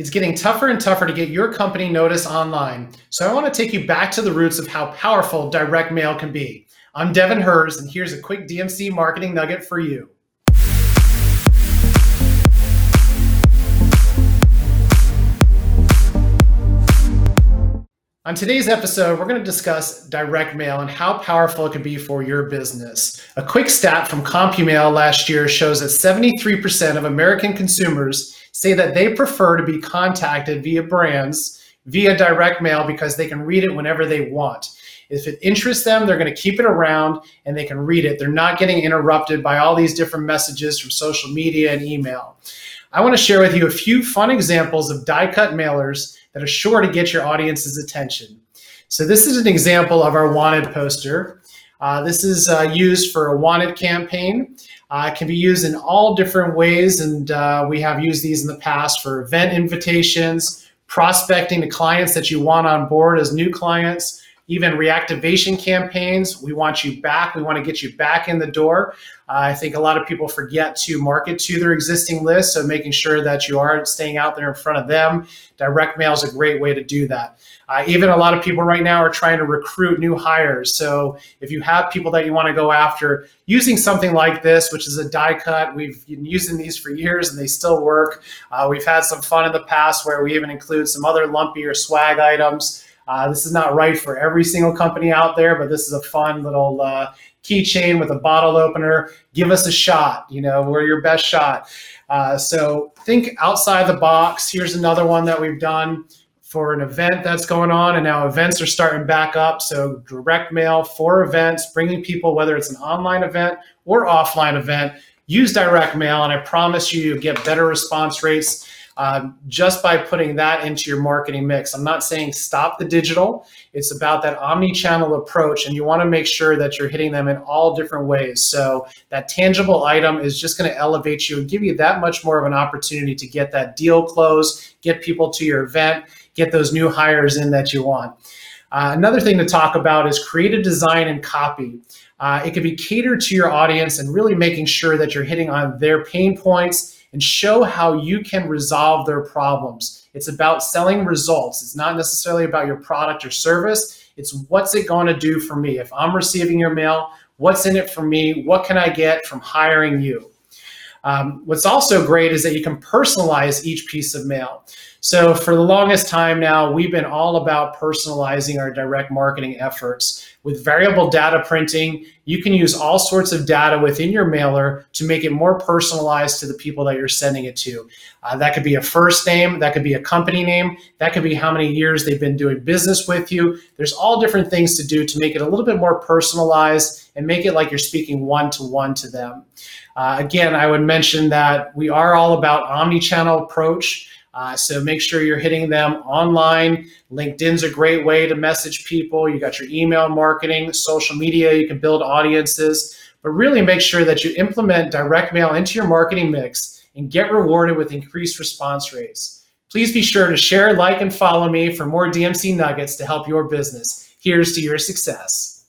It's getting tougher and tougher to get your company notice online. So I want to take you back to the roots of how powerful direct mail can be. I'm Devin Hers, and here's a quick DMC marketing nugget for you. On today's episode, we're going to discuss direct mail and how powerful it can be for your business. A quick stat from CompuMail last year shows that 73% of American consumers say that they prefer to be contacted via brands via direct mail because they can read it whenever they want. If it interests them, they're going to keep it around and they can read it. They're not getting interrupted by all these different messages from social media and email. I want to share with you a few fun examples of die cut mailers that are sure to get your audience's attention. So this is an example of our wanted poster. Uh, this is uh, used for a wanted campaign. Uh, it can be used in all different ways, and uh, we have used these in the past for event invitations, prospecting to clients that you want on board as new clients, even reactivation campaigns. We want you back. We want to get you back in the door. Uh, I think a lot of people forget to market to their existing list. So making sure that you are staying out there in front of them. Direct mail is a great way to do that. Uh, even a lot of people right now are trying to recruit new hires. So if you have people that you want to go after, using something like this, which is a die cut, we've been using these for years and they still work. Uh, we've had some fun in the past where we even include some other lumpy or swag items. Uh, this is not right for every single company out there, but this is a fun little uh, keychain with a bottle opener. Give us a shot. You know, we're your best shot. Uh, so think outside the box. Here's another one that we've done for an event that's going on, and now events are starting back up. So direct mail for events, bringing people, whether it's an online event or offline event, use direct mail, and I promise you, you'll get better response rates um, just by putting that into your marketing mix. I'm not saying stop the digital. It's about that omni-channel approach, and you want to make sure that you're hitting them in all different ways. So that tangible item is just going to elevate you and give you that much more of an opportunity to get that deal closed, get people to your event, get those new hires in that you want. Uh, another thing to talk about is creative design and copy. Uh, it could be catered to your audience and really making sure that you're hitting on their pain points and show how you can resolve their problems. It's about selling results. It's not necessarily about your product or service. It's what's it going to do for me? If I'm receiving your mail, what's in it for me? What can I get from hiring you? Um, what's also great is that you can personalize each piece of mail. So for the longest time now, we've been all about personalizing our direct marketing efforts. With variable data printing, you can use all sorts of data within your mailer to make it more personalized to the people that you're sending it to. Uh, that could be a first name, that could be a company name, that could be how many years they've been doing business with you. There's all different things to do to make it a little bit more personalized and make it like you're speaking one to one to them. Uh, again, I would mention that we are all about omni-channel approach. Uh, so make sure you're hitting them online. LinkedIn's a great way to message people. You got your email marketing, social media, you can build audiences, but really make sure that you implement direct mail into your marketing mix and get rewarded with increased response rates. Please be sure to share, like, and follow me for more DMC nuggets to help your business. Here's to your success.